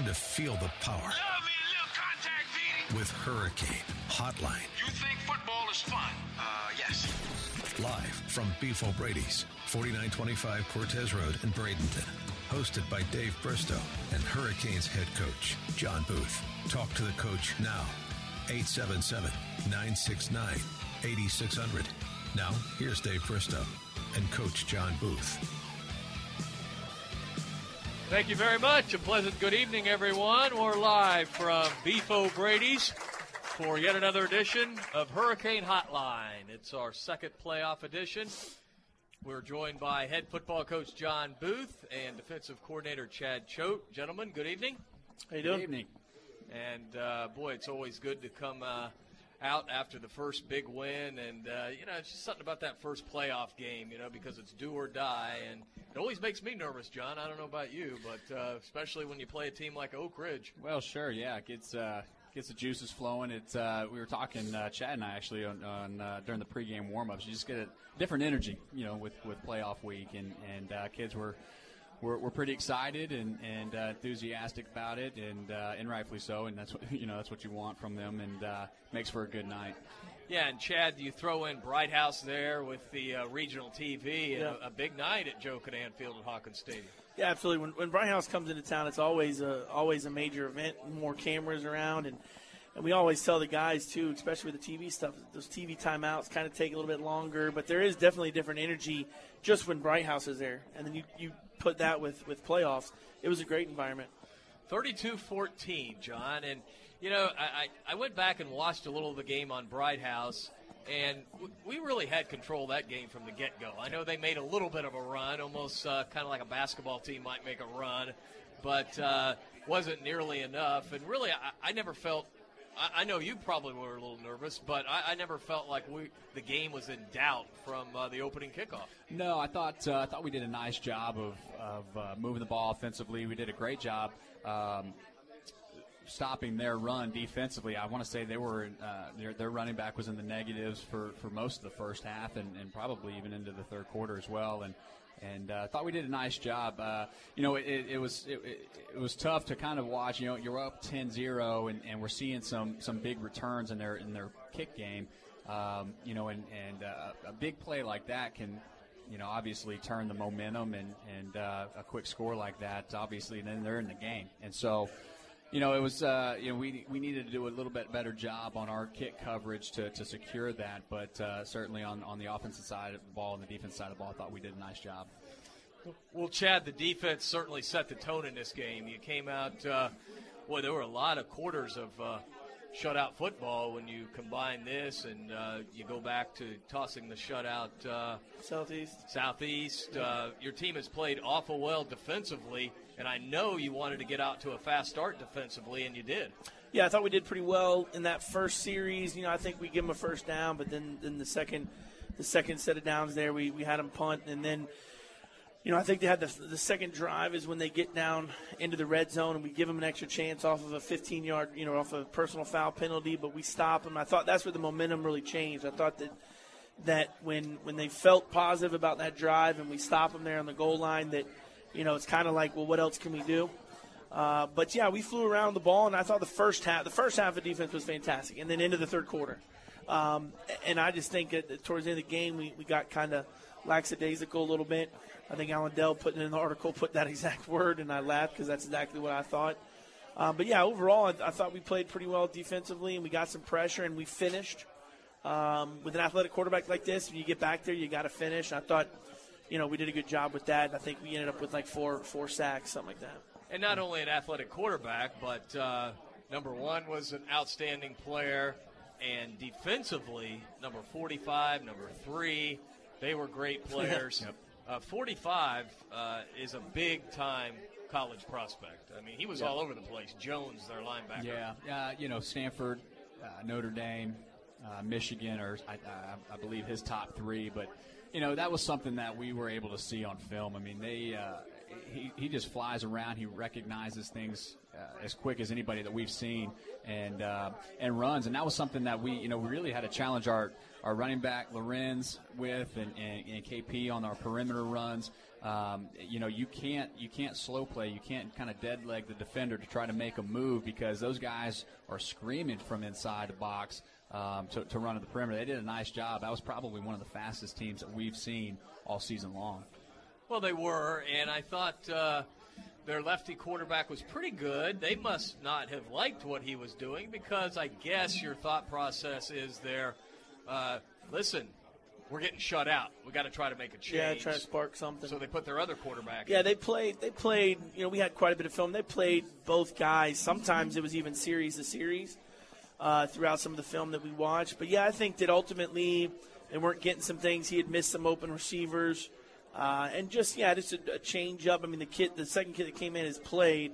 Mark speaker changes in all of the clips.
Speaker 1: Time to feel the power. With Hurricane Hotline.
Speaker 2: You think football is fun? Uh, yes.
Speaker 1: Live from Beef O'Brady's, 4925 Cortez Road in Bradenton. Hosted by Dave Bristow and Hurricanes head coach, John Booth. Talk to the coach now. 877 969 8600. Now, here's Dave Bristow and Coach John Booth.
Speaker 3: Thank you very much. A pleasant good evening, everyone. We're live from Beef O'Brady's for yet another edition of Hurricane Hotline. It's our second playoff edition. We're joined by head football coach John Booth and defensive coordinator Chad Choate. Gentlemen, good evening.
Speaker 4: How you doing?
Speaker 5: Good evening.
Speaker 3: And uh, boy, it's always good to come uh, out after the first big win, and uh, you know, it's just something about that first playoff game, you know, because it's do or die, and it always makes me nervous, John. I don't know about you, but uh, especially when you play a team like Oak Ridge.
Speaker 5: Well, sure, yeah, it gets uh, gets the juices flowing. It's uh, we were talking, uh, Chad and I actually on, on uh, during the pregame warmups. You just get a different energy, you know, with, with playoff week, and and uh, kids were. We're, we're pretty excited and, and uh, enthusiastic about it, and uh, and rightfully so. And that's what you know that's what you want from them, and uh, makes for a good night.
Speaker 3: Yeah, and Chad, you throw in Bright House there with the uh, regional TV and
Speaker 4: Yeah.
Speaker 3: a, a big night at Joe Kinnan Field at Hawkins Stadium.
Speaker 4: Yeah, absolutely. When, when Bright House comes into town, it's always a always a major event. More cameras around, and and we always tell the guys too, especially with the TV stuff. Those TV timeouts kind of take a little bit longer, but there is definitely a different energy just when Bright House is there. And then you, you put that with with playoffs. It was a great environment.
Speaker 3: 32-14, John. And, you know, I, I, went back and watched a little of the game on Bright House, and we really had control that game from the get-go. I know they made a little bit of a run, almost uh, kind of like a basketball team might make a run, but uh, wasn't nearly enough. And really, I, I never felt I- I know you probably were a little nervous, but I, I never felt like we the game was in doubt from uh, the opening kickoff.
Speaker 5: No, I thought uh, I thought we did a nice job of of uh, moving the ball offensively. We did a great job. Um, Stopping their run defensively, I want to say they were uh, their, their running back was in the negatives for, for most of the first half and, and probably even into the third quarter as well. And and uh, thought we did a nice job. Uh, you know, it, it, it was it, it, was tough to kind of watch. You know, you're up 10-0 and, and we're seeing some some big returns in their in their kick game. Um, you know, and and uh, a big play like that can you know, obviously turn the momentum and and uh, a quick score like that, obviously, then they're in the game. And so, you know, it was uh, you know we we needed to do a little bit better job on our kick coverage to, to secure that, but uh, certainly on on the offensive side of the ball and the defense side of the ball, I thought we did a nice job.
Speaker 3: Well, Chad, the defense certainly set the tone in this game. You came out, uh, boy, there were a lot of quarters of uh, shutout football when you combine this and uh, you go back to tossing the shutout uh,
Speaker 4: Southeast.
Speaker 3: Southeast. Uh, your team has played awful well defensively, and I know you wanted to get out to a fast start defensively, and you did.
Speaker 4: Yeah, I thought we did pretty well in that first series. You know, I think we give them a first down, but then then the second the second set of downs there, we, we had them punt, and then you know I think they had the the second drive is when they get down into the red zone, and we give them an extra chance off of a 15 yard, you know, off a personal foul penalty, but we stop them. I thought that's where the momentum really changed. I thought that that when when they felt positive about that drive and we stop them there on the goal line, that you know it's kind of like, well, what else can we do? Uh, but yeah, we flew around the ball, and I thought the first half, the first half of defense was fantastic, and then into the third quarter. Um, and I just think that towards the end of the game, we, we got kind of lackadaisical a little bit. I think Alan Dell put in the article put that exact word, and I laughed because that's exactly what I thought. Um, but yeah, overall, I, I thought we played pretty well defensively, and we got some pressure, and we finished. Um, with an athletic quarterback like this, when you get back there, you got to finish. I thought, you know, we did a good job with that. I think we ended up with like four four sacks, something like that.
Speaker 3: And not only an athletic quarterback, but uh, number one was an outstanding player, and defensively, number 45, number three, they were great players. Uh, 45 uh, is a big time college prospect. I mean, he was
Speaker 5: Yeah.
Speaker 3: all over the place. Jones, their linebacker.
Speaker 5: Yeah, uh, you know, Stanford, uh, Notre Dame, uh, Michigan are, I, I, I believe, his top three. But, you know, that was something that we were able to see on film. I mean, they, uh, he, he just flies around. He recognizes things uh, as quick as anybody that we've seen and, uh, and runs. And that was something that we, you know, we really had to challenge our, our running back Lorenz with and, and, and KP on our perimeter runs. Um, you know, you can't you can't slow play. You can't kind of dead leg the defender to try to make a move because those guys are screaming from inside the box um, to, to run at the perimeter. They did a nice job. That was probably one of the fastest teams that we've seen all season long.
Speaker 3: Well, they were, and I thought uh, their lefty quarterback was pretty good. They must not have liked what he was doing because I guess your thought process is there. Uh, listen, we're getting shut out. We got to try to make a change.
Speaker 4: Yeah, try to spark something.
Speaker 3: So they put their other quarterback.
Speaker 4: Yeah, they played. They played. You know, we had quite a bit of film. They played both guys. Sometimes it was even series to series uh, throughout some of the film that we watched. But yeah, I think that ultimately they weren't getting some things. He had missed some open receivers, uh, and just yeah, just a, a change up. I mean, the kid, the second kid that came in has played.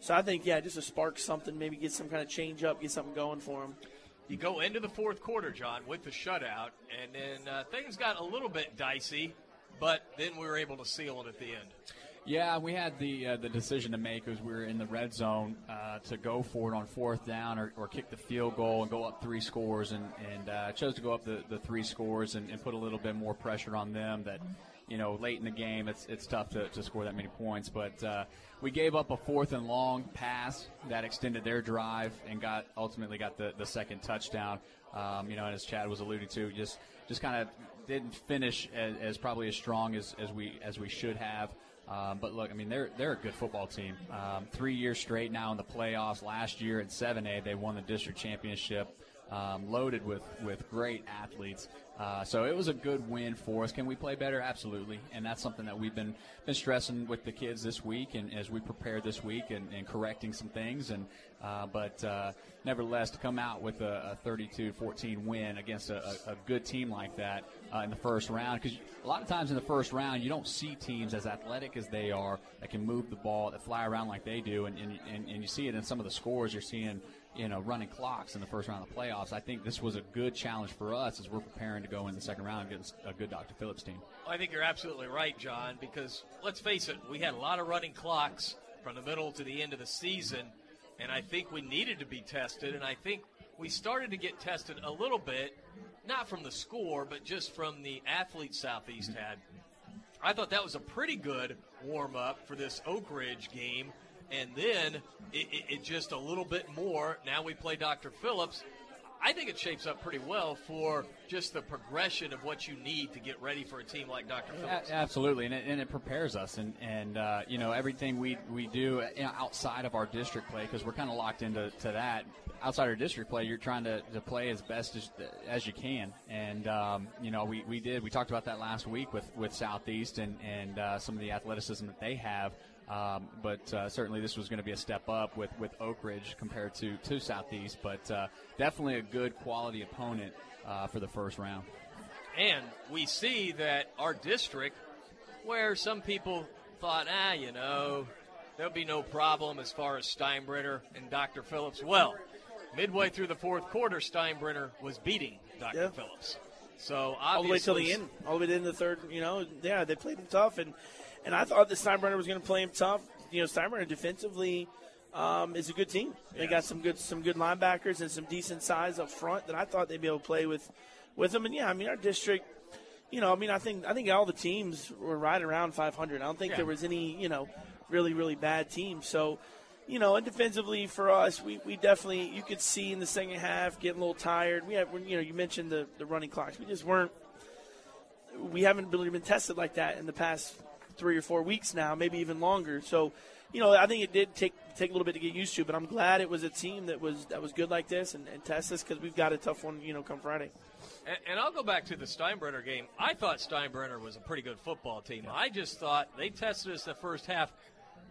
Speaker 4: So I think yeah, just to spark something, maybe get some kind of change up, get something going for him.
Speaker 3: You go into the fourth quarter, John, with the shutout, and then uh, things got a little bit dicey, but then we were able to seal it at the end.
Speaker 5: Yeah, we had the uh, the decision to make as we were in the red zone uh, to go for it on fourth down or, or kick the field goal and go up three scores, and and uh, chose to go up the, the three scores and, and put a little bit more pressure on them. That you know late in the game it's it's tough to, to score that many points, but uh, we gave up a fourth and long pass that extended their drive and got ultimately got the, the second touchdown. Um, you know, and as Chad was alluding to, just just kind of didn't finish as, as probably as strong as, as we as we should have. Um, but look, I mean, they're they're a good football team. Um, three years straight now in the playoffs. Last year at 7A, they won the district championship, um, loaded with with great athletes. Uh, so it was a good win for us. Can we play better? Absolutely, and that's something that we've been been stressing with the kids this week, and as we prepare this week, and, and correcting some things. And uh, but uh, nevertheless, to come out with a, a 32-14 win against a, a, a good team like that uh, in the first round, because a lot of times in the first round, you don't see teams as athletic as they are that can move the ball, that fly around like they do, and, and, and, and you see it in some of the scores. You're seeing you know, running clocks in the first round of the playoffs. I think this was a good challenge for us as we're preparing to go in the second round against a good Dr. Phillips team.
Speaker 3: I think you're absolutely right, John, because let's face it, we had a lot of running clocks from the middle to the end of the season, and I think we needed to be tested, and I think we started to get tested a little bit, not from the score, but just from the athletes Southeast had. I thought that was a pretty good warm up for this Oak Ridge game. And then it, it, it just a little bit more. Now we play Dr. Phillips. I think it shapes up pretty well for just the progression of what you need to get ready for a team like Dr. Phillips.
Speaker 5: Absolutely, and it, and it prepares us, and and uh, you know everything we we do you know, outside of our district play because we're kind of locked into to that. Outside our district play, you're trying to, to play as best as, as you can, and um, you know we, we did. We talked about that last week with with Southeast and and uh, some of the athleticism that they have. Um, but uh, certainly this was going to be a step up with, with Oak Ridge compared to, to Southeast. But uh, definitely a good quality opponent uh, for the first round.
Speaker 3: And we see that our district, where some people thought, ah, you know, there'll be no problem as far as Steinbrenner and Dr. Phillips. Well, midway through the fourth quarter, Steinbrenner was beating Dr.
Speaker 4: Yeah.
Speaker 3: Phillips. So
Speaker 4: all the way till the end, all the way to the end of the third. You know, yeah, they played him tough, and and I thought that Steinbrenner was going to play him tough. You know, Steinbrenner defensively um, is a good team. They got some good some good linebackers and some decent size up front that I thought they'd be able to play with with them. And yeah, I mean our district. You know, I mean, I think I think all the teams were right around 500. I don't think
Speaker 3: Yeah.
Speaker 4: there was any, you know, really really bad teams. So, you know, and defensively for us, we, we definitely you could see in the second half getting a little tired. We have, you know, you mentioned the the running clocks. We just weren't we haven't really been tested like that in the past three or four weeks now, maybe even longer. So, you know, I think it did take take a little bit to get used to, but I'm glad it was a team that was that was good like this and, and test us because we've got a tough one, you know, come Friday.
Speaker 3: And, and I'll go back to the Steinbrenner game. I thought Steinbrenner was a pretty good football team. I just thought they tested us the first half,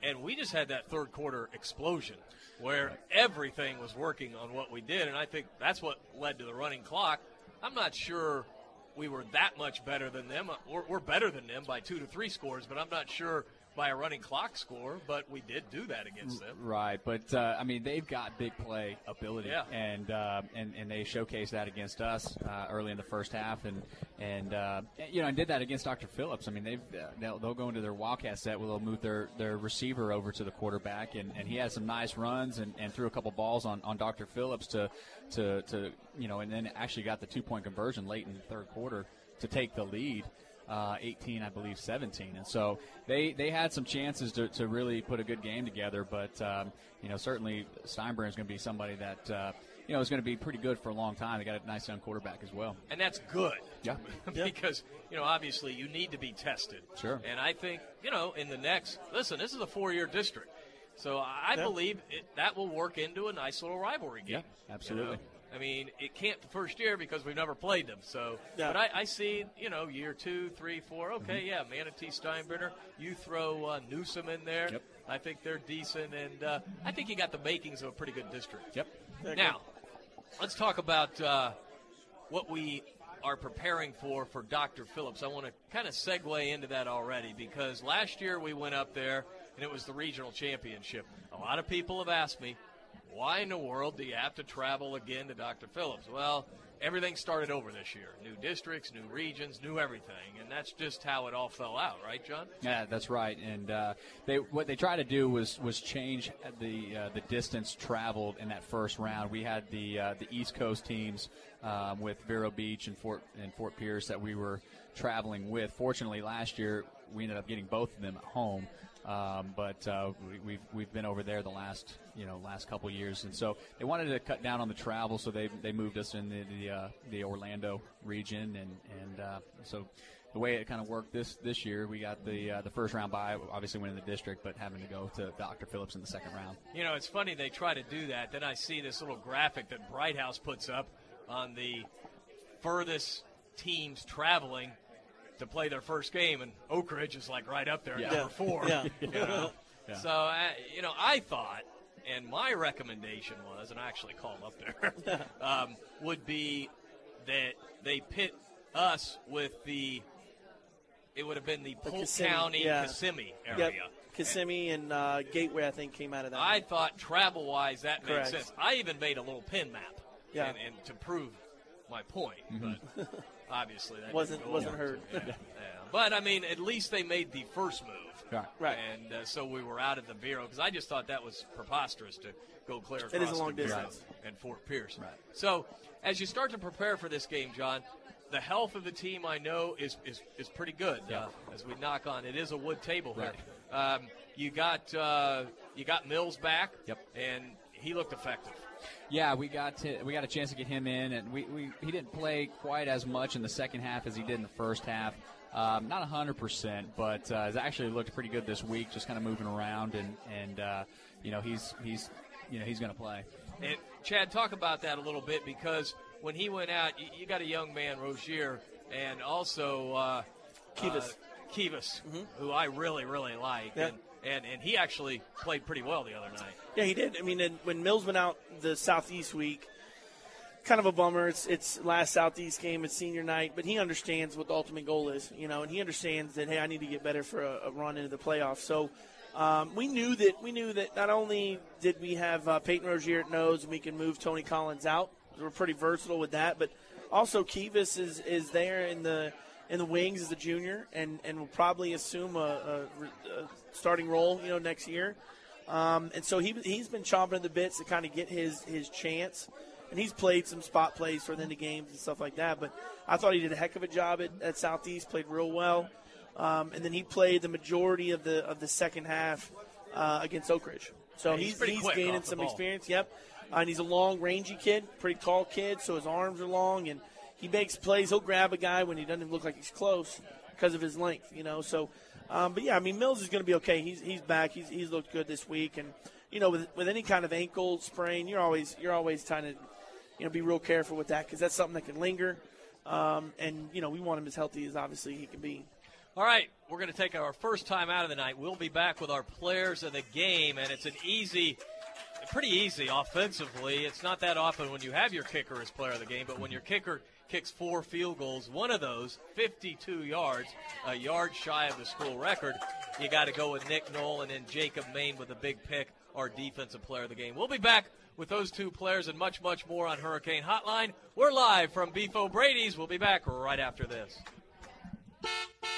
Speaker 3: and we just had that third quarter explosion where everything was working on what we did, and I think that's what led to the running clock. I'm not sure we were that much better than them. We're, we're better than them by two to three scores, but I'm not sure by a running clock score, but we did do that against them.
Speaker 5: Right, but uh, I mean they've got big play ability,
Speaker 3: Yeah.
Speaker 5: and uh, and and they showcased that against us uh, early in the first half, and and uh, you know and did that against Dr. Phillips. I mean they've uh, they'll, they'll go into their wildcat set where they'll move their, their receiver over to the quarterback, and, and he had some nice runs and, and threw a couple balls on, on Dr. Phillips to to to you know, and then actually got the two point conversion late in the third quarter to take the lead uh, 18, I believe, 17. And so they, they had some chances to, to really put a good game together. But, um, you know, certainly Steinbrenner is going to be somebody that, uh, you know, is going to be pretty good for a long time. They got a nice young quarterback as well.
Speaker 3: And that's good.
Speaker 5: Yeah.
Speaker 3: because, you know, obviously you need to be tested.
Speaker 5: Sure.
Speaker 3: And I think, you know, in the next, listen, this is a four year district. So I
Speaker 4: Yeah.
Speaker 3: believe it, that will work into a nice little rivalry game.
Speaker 5: Yeah, absolutely.
Speaker 3: You know? I mean, it can't the first year because we've never played them. So,
Speaker 4: Yeah.
Speaker 3: but I, I see, you know, year two, three, four. Okay,
Speaker 5: Mm-hmm.
Speaker 3: yeah, Manatee Steinbrenner. You throw uh, Newsome in there.
Speaker 5: Yep.
Speaker 3: I think they're decent, and uh, I think you got the makings of a pretty good district.
Speaker 5: Yep.
Speaker 3: Now, let's talk about uh, what we are preparing for for Dr. Phillips. I want to kind of segue into that already because last year we went up there and it was the regional championship. A lot of people have asked me, why in the world do you have to travel again to Dr. Phillips? Well, everything started over this year. New districts, new regions, new everything. And that's just how it all fell out, right, John?
Speaker 5: Yeah, that's right. And uh, they what they tried to do was was change the uh, the distance traveled in that first round. We had the uh, the East Coast teams um, with Vero Beach and Fort and Fort Pierce that we were traveling with. Fortunately, last year we ended up getting both of them at home. Um, but uh, we, we've we've been over there the last you know last couple years, and so they wanted to cut down on the travel, so they they moved us in the the, uh, the Orlando region, and and uh, so the way it kind of worked this this year, we got the uh, the first round bye, obviously winning the district, but having to go to Dr. Phillips in the second round.
Speaker 3: You know, it's funny they try to do that. Then I see this little graphic that Bright House puts up on the furthest teams traveling to play their first game, and Oak Ridge is like right up there,
Speaker 5: Yeah.
Speaker 3: number four.
Speaker 4: Yeah.
Speaker 3: you know?
Speaker 5: Yeah.
Speaker 3: So, uh, you know, I thought, and my recommendation was, and I actually called up there, um, would be that they pit us with the. It would have been the
Speaker 4: The
Speaker 3: Polk
Speaker 4: Kissimmee,
Speaker 3: County
Speaker 4: yeah.
Speaker 3: Kissimmee
Speaker 4: Yep.
Speaker 3: area.
Speaker 4: Kissimmee and uh, Gateway, I think, came out of that.
Speaker 3: I thought travel wise that made
Speaker 4: Correct.
Speaker 3: sense. I even made a little pin map,
Speaker 4: Yeah.
Speaker 3: and, and to prove my point. But obviously that
Speaker 4: Wasn't-
Speaker 3: didn't
Speaker 4: wasn't
Speaker 3: over.
Speaker 4: heard.
Speaker 3: Yeah. Yeah. But I mean, at least they made the first move.
Speaker 5: Right.
Speaker 4: Right.
Speaker 3: And uh, so we were out at the Vero because I just thought that was preposterous to go clear across
Speaker 4: It is a long
Speaker 3: the
Speaker 4: distance.
Speaker 3: and Fort Pierce.
Speaker 5: Right.
Speaker 3: So as you start to prepare for this game, John, the health of the team I know is is, is pretty good.
Speaker 5: Yeah.
Speaker 3: Uh, as we knock on, it is a wood table here. Um, you got uh, you got Mills back.
Speaker 5: Yep.
Speaker 3: And he looked effective.
Speaker 5: Yeah, we got to, we got a chance to get him in, and we, we he didn't play quite as much in the second half as he did in the first half. Um, not hundred percent, but uh, has actually looked pretty good this week, just kind of moving around, and and uh, you know he's he's you know he's going to play.
Speaker 3: And Chad, talk about that a little bit because when he went out, you, you got a young man, Rozier, and also uh,
Speaker 4: Kivas.
Speaker 3: uh, Kivas, who I really really like,
Speaker 4: Yeah.
Speaker 3: and, and and he actually played pretty well the other night.
Speaker 4: Yeah, he did. I mean, when Mills went out the Southeast week, kind of a bummer. It's it's last Southeast game. It's senior night, but he understands what the ultimate goal is, you know, and he understands that hey, I need to get better for a, a run into the playoffs. So. Um, we knew that we knew that not only did we have uh, Peyton Rozier at nose, and we can move Tony Collins out. We're pretty versatile with that, but also Kivas is, is there in the in the wings as a junior, and, and will probably assume a, a, a starting role, you know, next year. Um, and so he, he's been chomping at the bits to kind of get his, his chance. And he's played some spot plays for the end of games and stuff like that. But I thought he did a heck of a job at, at Southeast, played real well. Um, and then he played the majority of the of the second half uh, against Oak Ridge. So
Speaker 3: he's
Speaker 4: he's, he's gaining some
Speaker 3: ball.
Speaker 4: experience. Yep. And he's a long, rangy kid, pretty tall kid, so his arms are long, and he makes plays. He'll grab a guy when he doesn't look like he's close because of his length, you know. So, um, but yeah, I mean, Mills is going to be okay. He's he's back. He's he's looked good this week, and you know, with with any kind of ankle sprain, you're always you're always trying to, you know, be real careful with that because that's something that can linger. Um, and you know, we want him as healthy as obviously he can be.
Speaker 3: All right, we're going to take our first time out of the night. We'll be back with our players of the game, and it's an easy, pretty easy offensively. It's not that often when you have your kicker as player of the game, but when your kicker kicks four field goals. One of those, 52 yards, a yard shy of the school record. You got to go with Nick Knoll and then Jacob Main with a big pick, our defensive player of the game. We'll be back with those two players and much, much more on Hurricane Hotline. We're live from Beef O'Brady's. We'll be back right after this.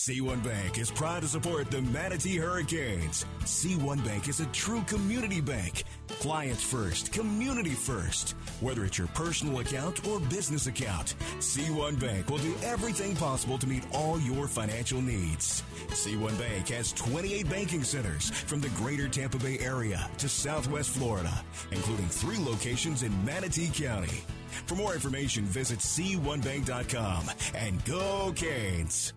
Speaker 6: C1 Bank is proud to support the Manatee Hurricanes. C1 Bank is a true community bank. Clients first, community first. Whether it's your personal account or business account, C1 Bank will do everything possible to meet all your financial needs. C1 Bank has 28 banking centers from the greater Tampa Bay area to southwest Florida, including three locations in Manatee County. For more information, visit C1Bank.com and go Canes.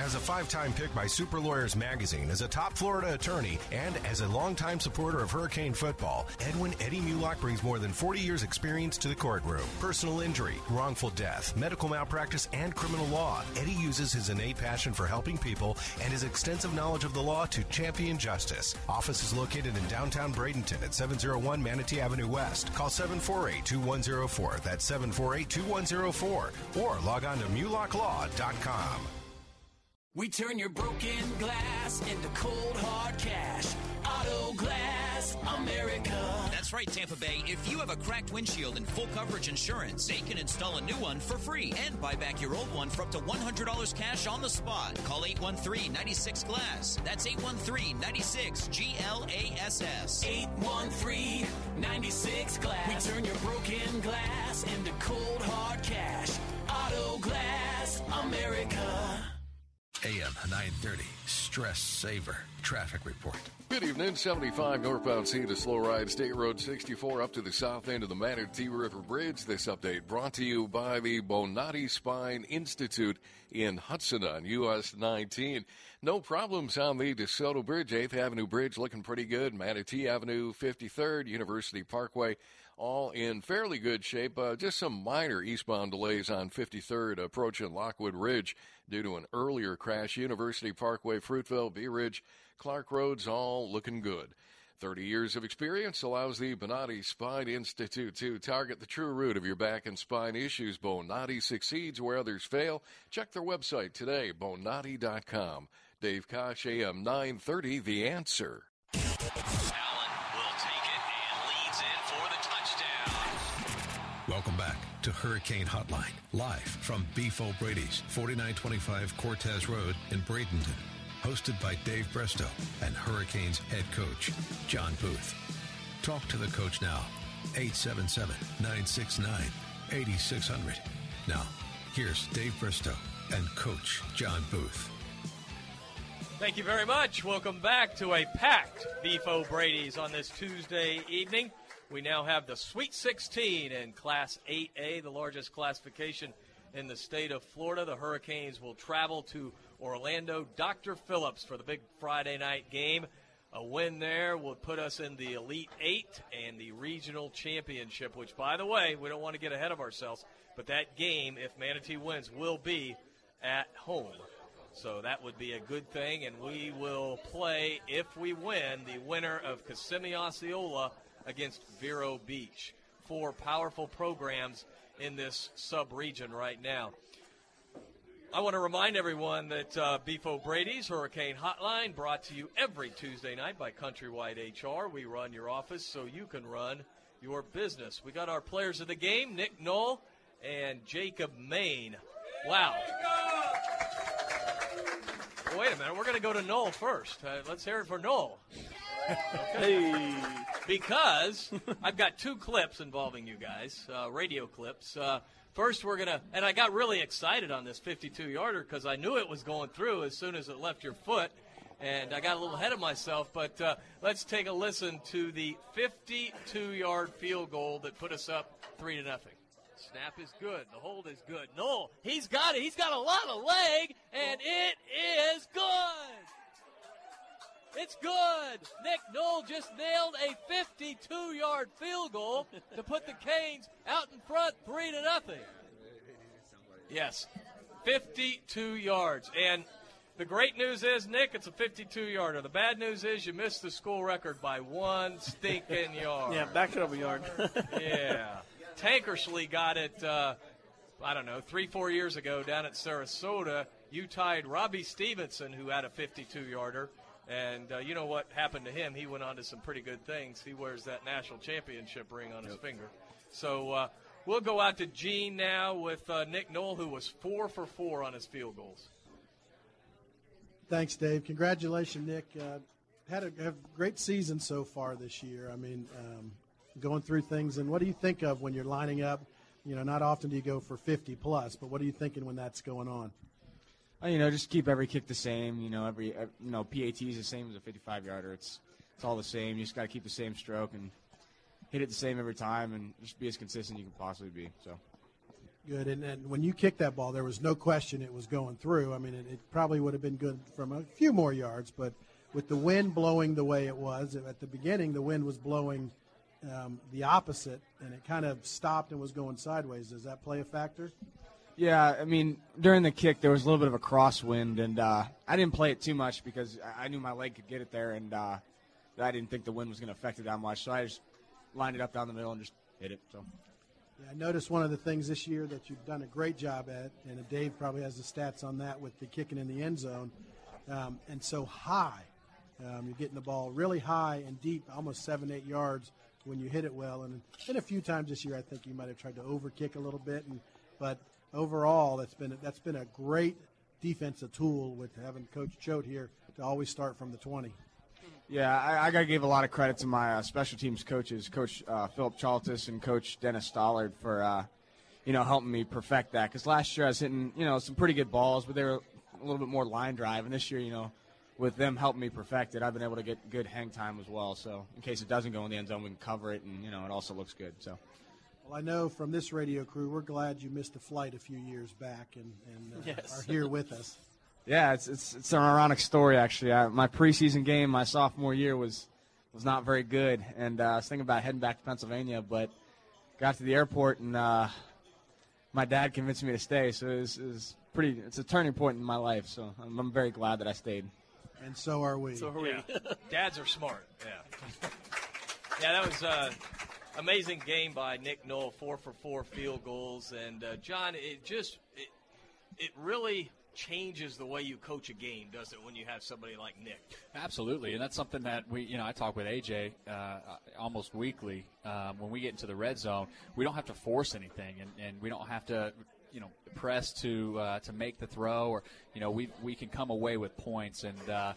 Speaker 7: As a five time pick by Super Lawyers Magazine, as a top Florida attorney, and as a longtime supporter of Hurricane football, Edwin Eddie Mulock brings more than 40 years' experience to the courtroom. Personal injury, wrongful death, medical malpractice, and criminal law. Eddie uses his innate passion for helping people and his extensive knowledge of the law to champion justice. Office is located in downtown Bradenton at 701 Manatee Avenue West. Call 748 2104. That's 748 2104. Or log on to mulocklaw.com.
Speaker 8: We turn your broken glass into cold hard cash. Auto Glass America.
Speaker 9: That's right, Tampa Bay. If you have a cracked windshield and full coverage insurance, they can install a new one for free and buy back your old one for up to $100 cash on the spot. Call 813 96 Glass. That's 813 96 G L A S S.
Speaker 8: 813 96 Glass. We turn your broken glass into cold hard cash. Auto Glass America.
Speaker 1: AM 930, Stress Saver, Traffic Report.
Speaker 10: Good evening. 75 northbound seeing a slow ride. State Road 64 up to the south end of the Manatee River Bridge. This update brought to you by the Bonati Spine Institute in Hudson on US 19. No problems on the DeSoto Bridge. 8th Avenue Bridge looking pretty good. Manatee Avenue 53rd, University Parkway all in fairly good shape. Uh, just some minor eastbound delays on 53rd approaching Lockwood Ridge due to an earlier crash. University Parkway, Fruitville, Bee Ridge, Clark Roads, all looking good. 30 years of experience allows the Bonati Spine Institute to target the true root of your back and spine issues. Bonati succeeds where others fail. Check their website today, bonati.com. Dave Koch, AM 930, The Answer.
Speaker 1: Welcome back to Hurricane Hotline, live from Beef O'Brady's, 4925 Cortez Road in Bradenton. Hosted by Dave Bristow and Hurricanes head coach, John Booth. Talk to the coach now, 877 969 8600. Now, here's Dave Bristow and Coach John Booth.
Speaker 3: Thank you very much. Welcome back to a packed Beef O'Brady's on this Tuesday evening. We now have the Sweet 16 in Class 8A, the largest classification in the state of Florida. The Hurricanes will travel to Orlando. Dr. Phillips for the big Friday night game. A win there would put us in the Elite Eight and the Regional Championship, which, by the way, we don't want to get ahead of ourselves, but that game, if Manatee wins, will be at home. So that would be a good thing, and we will play, if we win, the winner of Kissimmee Osceola against Vero Beach. Four powerful programs in this sub region right now. I want to remind everyone that uh, Beef O'Brady's Hurricane Hotline brought to you every Tuesday night by Countrywide HR. We run your office so you can run your business. We got our players of the game, Nick Knoll and Jacob Main. Wow. Wait a minute. We're going to go to Knoll first. Uh, let's hear it for Knoll. Okay. Because I've got two clips involving you guys, uh, radio clips. Uh, first, we're going to, and I got really excited on this 52 yarder because I knew it was going through as soon as it left your foot. And I got a little ahead of myself, but uh, let's take a listen to the 52 yard field goal that put us up 3 to nothing. Snap is good. The hold is good. No, he's got it. He's got a lot of leg, and it is good. It's good. Nick Knoll just nailed a 52-yard field goal to put the Canes out in front, three to nothing. Yes, 52 yards. And the great news is, Nick, it's a 52-yarder. The bad news is you missed the school record by one stinking yard.
Speaker 4: Yeah, back it up a yard.
Speaker 3: yeah. Tankersley got it, uh, I don't know, three, four years ago down at Sarasota. You tied Robbie Stevenson, who had a 52 yarder. And uh, you know what happened to him? He went on to some pretty good things. He wears that national championship ring on his finger. So uh, we'll go out to Gene now with uh, Nick Knoll, who was four for four on his field goals.
Speaker 11: Thanks, Dave. Congratulations, Nick. Uh, had a, a great season so far this year. I mean, um, going through things. And what do you think of when you're lining up? You know, not often do you go for 50 plus, but what are you thinking when that's going on?
Speaker 12: Uh, you know, just keep every kick the same. You know, every you know PAT is the same as a 55 yarder. It's it's all the same. You just got to keep the same stroke and hit it the same every time, and just be as consistent as you can possibly be. So.
Speaker 11: Good. And, and when you kicked that ball, there was no question it was going through. I mean, it, it probably would have been good from a few more yards, but with the wind blowing the way it was at the beginning, the wind was blowing um, the opposite, and it kind of stopped and was going sideways. Does that play a factor?
Speaker 12: Yeah, I mean, during the kick, there was a little bit of a crosswind, and uh, I didn't play it too much because I knew my leg could get it there, and uh, I didn't think the wind was going to affect it that much. So I just lined it up down the middle and just hit it. So.
Speaker 11: Yeah, I noticed one of the things this year that you've done a great job at, and Dave probably has the stats on that with the kicking in the end zone, um, and so high. Um, you're getting the ball really high and deep, almost seven, eight yards when you hit it well. And, and a few times this year, I think you might have tried to overkick a little bit, and but overall, that's been that's been a great defensive tool with having Coach Choate here to always start from the 20.
Speaker 12: Yeah, I, I got to give a lot of credit to my uh, special teams coaches, Coach uh, Philip Chaltis and Coach Dennis Stollard, for uh, you know helping me perfect that. Because last year I was hitting you know some pretty good balls, but they were a little bit more line drive. And this year, you know, with them helping me perfect it, I've been able to get good hang time as well. So in case it doesn't go in the end zone, we can cover it, and you know it also looks good. So.
Speaker 11: Well, I know from this radio crew, we're glad you missed a flight a few years back and, and uh,
Speaker 4: Yes.
Speaker 11: are here with us.
Speaker 12: Yeah, it's it's, it's an ironic story actually. I, my preseason game my sophomore year was was not very good, and uh, I was thinking about heading back to Pennsylvania, but got to the airport and uh, my dad convinced me to stay. So it was, it was pretty. It's a turning point in my life. So I'm, I'm very glad that I stayed.
Speaker 11: And so are we.
Speaker 4: So are we.
Speaker 3: Yeah. Dads are smart. Yeah. yeah, that was uh, amazing game by Nick Knoll, four for four field goals, and uh, John, it just it, it really changes the way you coach a game, does it? When you have somebody like Nick.
Speaker 5: Absolutely, and that's something that we, you know, I talk with AJ uh, almost weekly. Um, when we get into the red zone, we don't have to force anything, and, and we don't have to, you know, press to uh, to make the throw, or you know, we we can come away with points. And uh,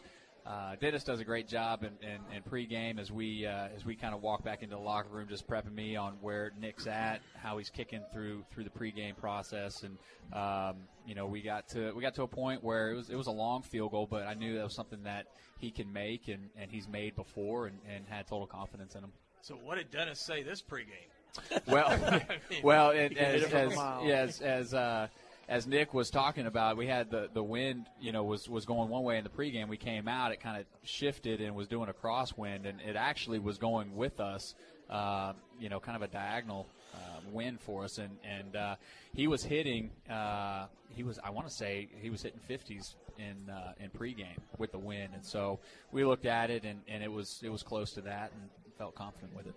Speaker 5: uh, Dennis does a great job in, in, in pregame as we uh, as we kind of walk back into the locker room, just prepping me on where Nick's at, how he's kicking through through the pregame process, and um, you know, we got to we got to a point where it was it was a long field goal, but I knew that was something that he can make, and, and he's made before, and, and had total confidence in him.
Speaker 3: So what did Dennis say this pregame?
Speaker 5: Well,
Speaker 3: I mean,
Speaker 5: well, it,
Speaker 3: he can hit
Speaker 5: as as, yeah, as, as uh, as Nick was talking about, we had the, the wind, you know, was, was going one way in the pregame. We came out, it kind of shifted and was doing a crosswind, and it actually was going with us, uh, you know, kind of a diagonal uh, wind for us. And, and uh, he was hitting, uh, he was, I want to say, he was hitting 50s in uh, in pregame with the wind. And so we looked at it, and, and it was it was close to that, and felt confident with it.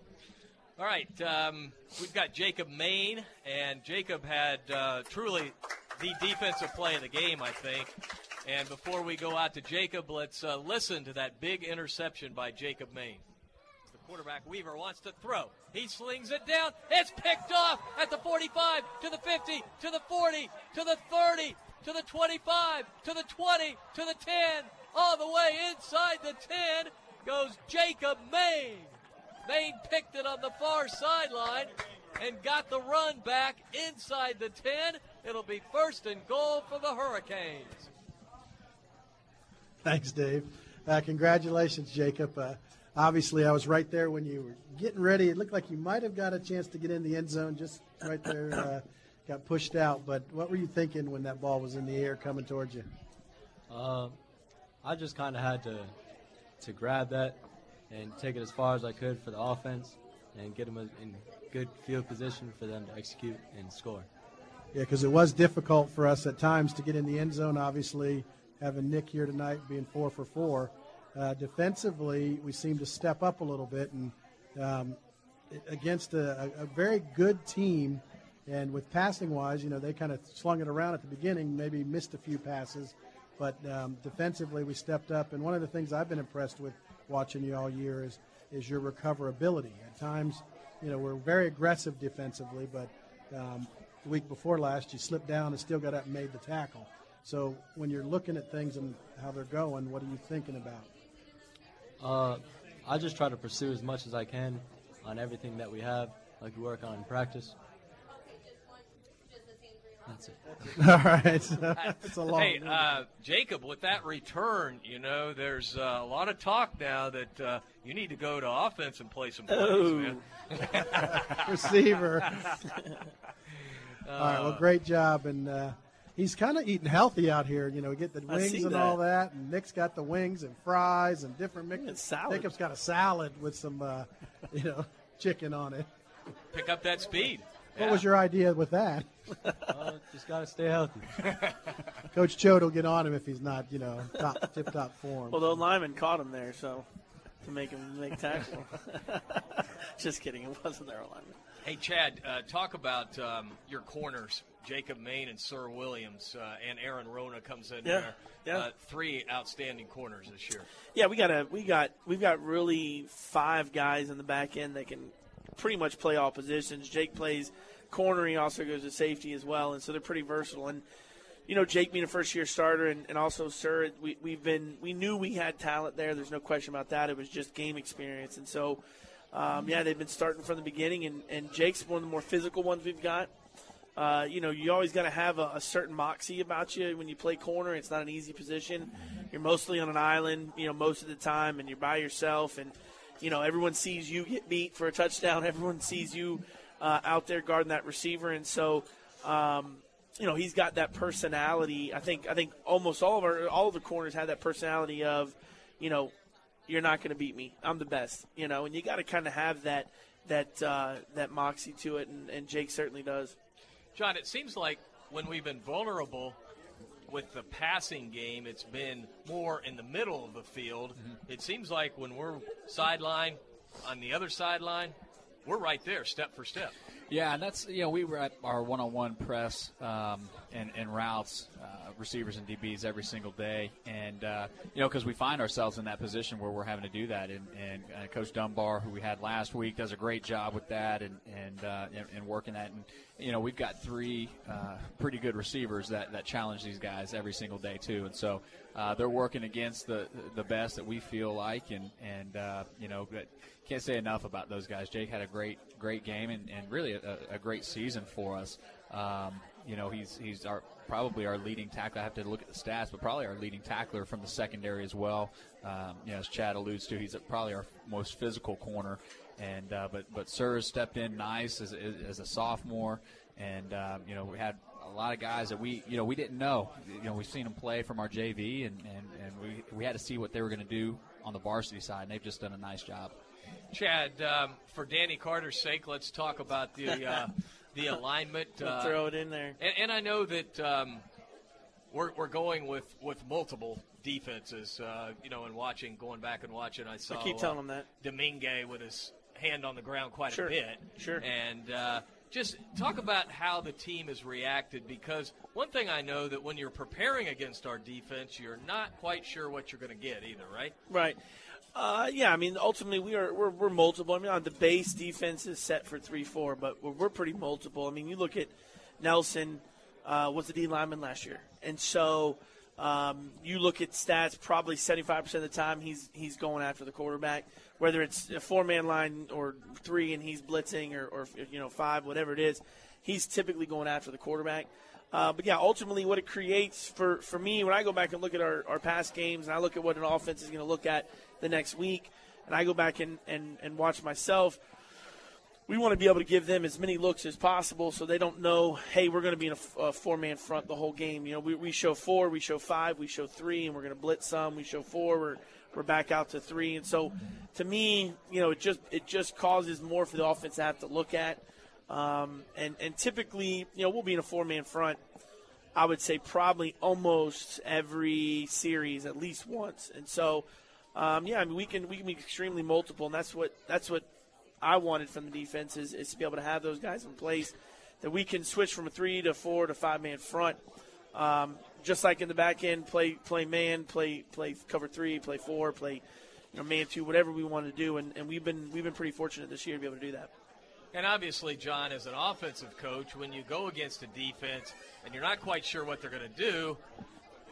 Speaker 3: All right, um, we've got Jacob Maine, and Jacob had uh, truly the defensive play of the game, I think. And before we go out to Jacob, let's uh, listen to that big interception by Jacob Maine. The quarterback Weaver wants to throw. He slings it down. It's picked off at the 45, to the 50, to the 40, to the 30, to the 25, to the 20, to the 10, all the way inside the 10 goes Jacob Maine. Maine picked it on the far sideline and got the run back inside the 10. It'll be first and goal for the Hurricanes.
Speaker 11: Thanks, Dave. Uh, congratulations, Jacob. Uh, obviously, I was right there when you were getting ready. It looked like you might have got a chance to get in the end zone just right there. Uh, got pushed out. But what were you thinking when that ball was in the air coming towards you?
Speaker 13: Uh, I just kind of had to to grab that and take it as far as I could for the offense and get them in good field position for them to execute and score.
Speaker 11: Yeah, because it was difficult for us at times to get in the end zone. Obviously, having Nick here tonight being four for four. Uh, defensively, we seemed to step up a little bit and um, against a, a, very good team. And with passing wise, you know, they kind of slung it around at the beginning, maybe missed a few passes. But um, defensively, we stepped up. And one of the things I've been impressed with watching you all year is is your recoverability. At times, you know, we're very aggressive defensively, but um, the week before last, you slipped down and still got up and made the tackle. So when you're looking at things and how they're going, what are you thinking about?
Speaker 13: Uh, I just try to pursue as much as I can on everything that we have, like we work on in practice. That's it.
Speaker 11: All right. That's a long.
Speaker 3: Hey, uh, Jacob, with that return, you know, there's uh, a lot of talk now that uh, you need to go to offense and play some plays,
Speaker 4: Oh.
Speaker 3: man.
Speaker 11: Receiver. All right. Well, great job, and uh, he's kind of eating healthy out here. You know, we get the wings and
Speaker 4: that.
Speaker 11: all that, and Nick's got the wings and fries and different
Speaker 4: salad.
Speaker 11: Jacob's got a salad with some, uh, you know, chicken on it.
Speaker 3: Pick up that speed.
Speaker 11: What was your idea with that?
Speaker 13: Uh, just got to stay healthy.
Speaker 11: Coach Choate will get on him if he's not, you know, top tip top form.
Speaker 4: Well, the lineman caught him there, so to make him make tackle. Just kidding. It wasn't their lineman.
Speaker 3: Hey, Chad, uh, talk about um, your corners. Jacob Maine and Sir Williams uh, and Aaron Rona comes in
Speaker 4: Yeah,
Speaker 3: there.
Speaker 4: yeah.
Speaker 3: Uh, three outstanding corners this year.
Speaker 4: Yeah, we got a we got we've got really five guys in the back end that can pretty much play all positions. Jake plays corner. He also goes to safety as well, and so they're pretty versatile. And you know, Jake being a first year starter, and, and also Sir, we we've been we knew we had talent there. There's no question about that. It was just game experience, and so. Um, yeah, they've been starting from the beginning, and, and Jake's one of the more physical ones we've got. Uh, you know, you always got to have a, a certain moxie about you when you play corner. It's not an easy position. You're mostly on an island, you know, most of the time, and you're by yourself. And you know, everyone sees you get beat for a touchdown. Everyone sees you uh, out there guarding that receiver, and so. Um, you know he's got that personality. I think I think almost all of our all of the corners have that personality of, you know, you're not going to beat me. I'm the best. You know, and you got to kind of have that that uh, that moxie to it, and, and Jake certainly does.
Speaker 3: John, it seems like when we've been vulnerable with the passing game, it's been more in the middle of the field. It seems like when we're sideline on the other sideline, we're right there, step for step.
Speaker 5: Yeah, and that's you know we were at our one-on-one press um, and, and routes, uh, receivers and DBs every single day, and uh, you know because we find ourselves in that position where we're having to do that, and, and uh, Coach Dunbar, who we had last week, does a great job with that and and uh, and, and working that, and you know we've got three uh, pretty good receivers that that challenge these guys every single day too, and so uh, they're working against the the best that we feel like, and and you know but can't say enough about those guys. Jake had a great great game and, and really a, a great season for us. Um, you know, he's he's our probably our leading tackler. I have to look at the stats, but probably our leading tackler from the secondary as well. Um, you know, as Chad alludes to, he's probably our most physical corner. And uh, but but Sir has stepped in nice as, as a sophomore, and um, you know we had a lot of guys that we you know we didn't know. You know we've seen them play from our JV, and, and, and we we had to see what they were going to do on the varsity side, and they've just done a nice job.
Speaker 3: Chad, um, for Danny Carter's sake, let's talk about the uh, the alignment. Uh,
Speaker 4: throw it in there.
Speaker 3: And, and I know that um, we're, we're going with, with multiple defenses. Uh, you know, and watching, going back and watching, I saw.
Speaker 4: I keep telling them that.
Speaker 3: Domingue with his hand on the ground quite
Speaker 4: Sure.
Speaker 3: a bit.
Speaker 4: Sure.
Speaker 3: And uh, just talk about how the team has reacted because one thing I know that when you're preparing against our defense, you're not quite sure what you're going to get either, right?
Speaker 4: Right. Uh, yeah, I mean, ultimately we are we're, we're multiple. I mean, on the base defense is set for three four, but we're, we're pretty multiple. I mean, you look at Nelson uh, was the D lineman last year, and so um, you look at stats. Probably seventy five percent of the time he's he's going after the quarterback, whether it's a four man line or three, and he's blitzing or, or you know five, whatever it is. He's typically going after the quarterback. Uh, but yeah, ultimately, what it creates for, for me when I go back and look at our, our past games and I look at what an offense is going to look at the next week, and I go back and, and, and watch myself, we want to be able to give them as many looks as possible so they don't know, hey, we're going to be in a four man front the whole game. You know, we, we show four, we show five, we show three, and we're going to blitz some. We show four, we're, we're back out to three. And so to me, you know, it just it just causes more for the offense to have to look at. Um, and, and typically, you know, we'll be in a four man front. I would say probably almost every series at least once. And so, um, yeah, I mean, we can we can be extremely multiple, and that's what that's what I wanted from the defense is, is to be able to have those guys in place that we can switch from a three to four to five man front. Um, just like in the back end, play play man, play play cover three, play four, play you know man two, whatever we want to do, and, and we've been we've been pretty fortunate this year to be able to do that.
Speaker 3: And obviously, John, as an offensive coach, when you go against a defense and you're not quite sure what they're going to do,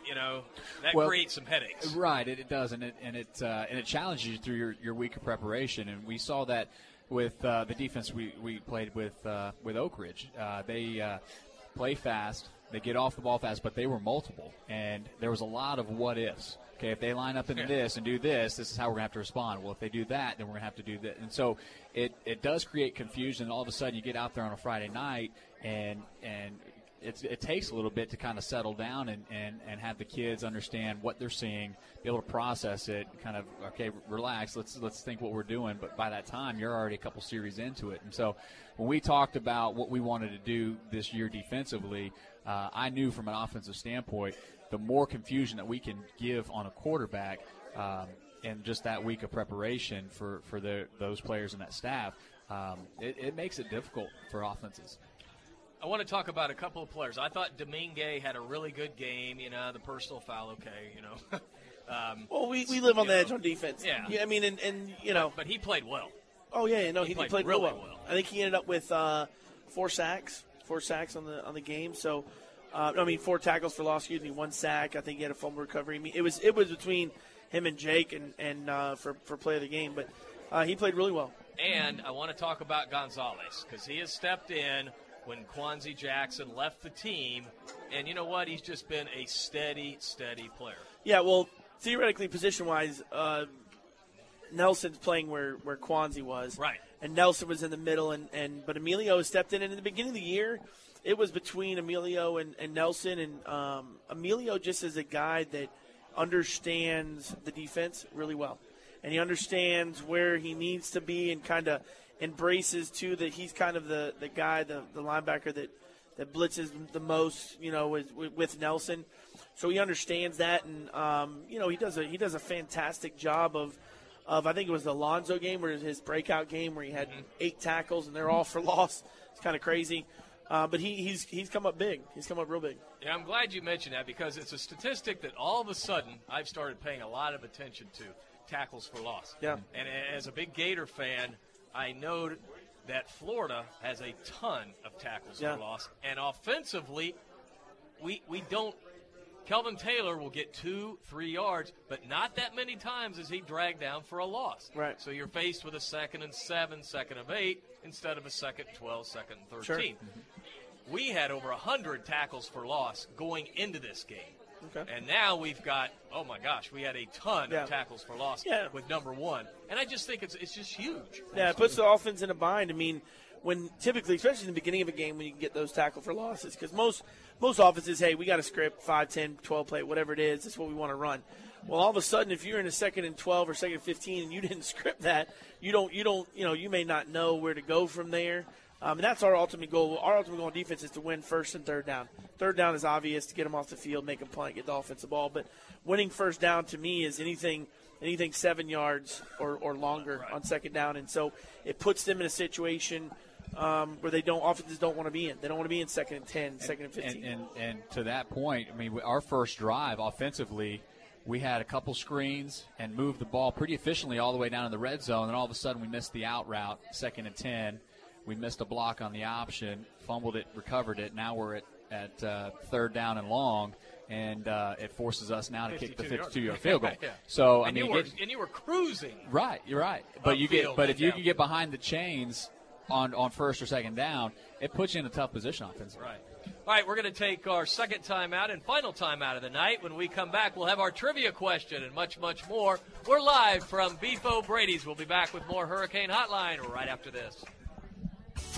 Speaker 3: you know that
Speaker 5: Well,
Speaker 3: creates some headaches.
Speaker 5: Right, it, it does, and it and it uh, and it challenges you through your, your week of preparation, and we saw that with uh, the defense we, we played with uh, with Oak Ridge. Uh, they uh, play fast, they get off the ball fast, but they were multiple, and there was a lot of what ifs. Okay, if they line up into this and do this, this is how we're going to have to respond. Well, if they do that, then we're going to have to do that. And so it, it does create confusion. And all of a sudden, you get out there on a Friday night, and and it takes a little bit to kind of settle down and, and, and have the kids understand what they're seeing, be able to process it, kind of okay, relax, let's let's think what we're doing. But by that time, you're already a couple series into it, and so when we talked about what we wanted to do this year defensively, uh, I knew from an offensive standpoint, the more confusion that we can give on a quarterback. Um, and just that week of preparation for, for the, those players and that staff, um, it, it makes it difficult for offenses.
Speaker 3: I want to talk about a couple of players. I thought Domingue had a really good game. You know, the personal foul, okay. You know, um,
Speaker 4: Well, we, we live on the
Speaker 3: know,
Speaker 4: edge on defense.
Speaker 3: Yeah.
Speaker 4: I mean, and, and you know,
Speaker 3: but he played well.
Speaker 4: Oh yeah, yeah, no,
Speaker 3: He
Speaker 4: he,
Speaker 3: played
Speaker 4: played,
Speaker 3: really
Speaker 4: real well.
Speaker 3: well.
Speaker 4: I think he ended up with uh, four sacks, four sacks on the on the game. So, uh, I mean, four tackles for loss. Excuse me, one sack. I think he had a fumble recovery. I mean, it was it was between him and Jake and and uh, for for play of the game, but uh, he played really well.
Speaker 3: And I want to talk about Gonzalez because he has stepped in when Kwanzi Jackson left the team. And you know what? He's just been a steady, steady player.
Speaker 4: Yeah, well, theoretically, position wise, uh, Nelson's playing where where Kwanzi was,
Speaker 3: right?
Speaker 4: And Nelson was in the middle, and, and but Emilio stepped in. And in the beginning of the year, it was between Emilio and, and Nelson, and um, Emilio just is a guy that understands the defense really well, and he understands where he needs to be, and kind of embraces too that he's kind of the the guy, the the linebacker that that blitzes the most, you know, with, with Nelson. So he understands that, and um, you know he does a he does a fantastic job of of I think it was the Alonso game where his breakout game where he had eight tackles and they're all for loss. It's kind of crazy, uh, but he, he's he's come up big. He's come up real big.
Speaker 3: Yeah, I'm glad you mentioned that because it's a statistic that all of a sudden I've started paying a lot of attention to tackles for loss.
Speaker 4: Yeah.
Speaker 3: And as a big Gator fan, I know that Florida has a ton of tackles
Speaker 4: Yeah.
Speaker 3: for loss. And offensively, we, we don't. Kelvin Taylor will get two, three yards, but not that many times is he dragged down for a loss.
Speaker 4: Right.
Speaker 3: So you're faced with a second and seven, second of eight, instead of a second 12, second 13.
Speaker 4: Sure.
Speaker 3: we had over 100 tackles for loss going into this game.
Speaker 4: Okay.
Speaker 3: And now we've got, oh my gosh, we had a ton
Speaker 4: Yeah.
Speaker 3: of tackles for loss
Speaker 4: Yeah.
Speaker 3: with number one. And I just think it's, it's just huge.
Speaker 4: Yeah, it puts the offense in a bind. I mean, when typically, especially in the beginning of a game, when you can get those tackle for losses, because most most offenses, hey, we got a script, 5, 10, 12 play, whatever it is, that's what we want to run. Well, all of a sudden, if you're in a second and 12 or second and 15 and you didn't script that, you don't, you don't, you know, you may not know where to go from there. Um, and that's our ultimate goal. Our ultimate goal on defense is to win first and third down. Third down is obvious to get them off the field, make them punt, get the offensive ball. But winning first down to me is anything anything seven yards or, or longer on second down, and so it puts them in a situation um, where they don't offenses don't want to be in. They don't want to be in second and 10, second and fifteen.
Speaker 5: And, and, and to that point, I mean, our first drive offensively, we had a couple screens and moved the ball pretty efficiently all the way down in the red zone. And all of a sudden, we missed the out route, second and 10. We missed a block on the option, fumbled it, recovered it. Now we're at, at uh, third down and long. And uh, it forces us now to kick the 52 yard field goal.
Speaker 3: Yeah.
Speaker 5: So, I
Speaker 3: and
Speaker 5: mean,
Speaker 3: you were, and you were cruising.
Speaker 5: Right, you're right. But you get, but if you
Speaker 3: down.
Speaker 5: can get behind the chains on on first or second down, it puts you in a tough position offensively.
Speaker 3: Right. All right, we're going to take our second time out and final time out of the night. When we come back, we'll have our trivia question and much, much more. We're live from Beef Brady's. We'll be back with more Hurricane Hotline right after this.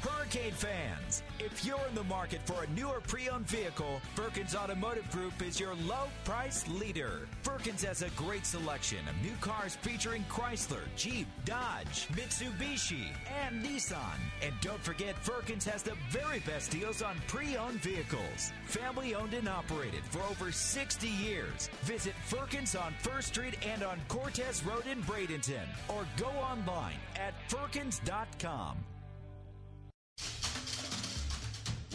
Speaker 14: Hurricane fans, if you're in the market for a new or pre-owned vehicle, Firkins Automotive Group is your low price leader. Firkins has a great selection of new cars featuring Chrysler, Jeep, Dodge, Mitsubishi, and Nissan. And don't forget, Firkins has the very best deals on pre-owned vehicles. Family owned and operated for over 60 years. Visit Firkins on First Street and on Cortez Road in Bradenton, or go online at firkins.com.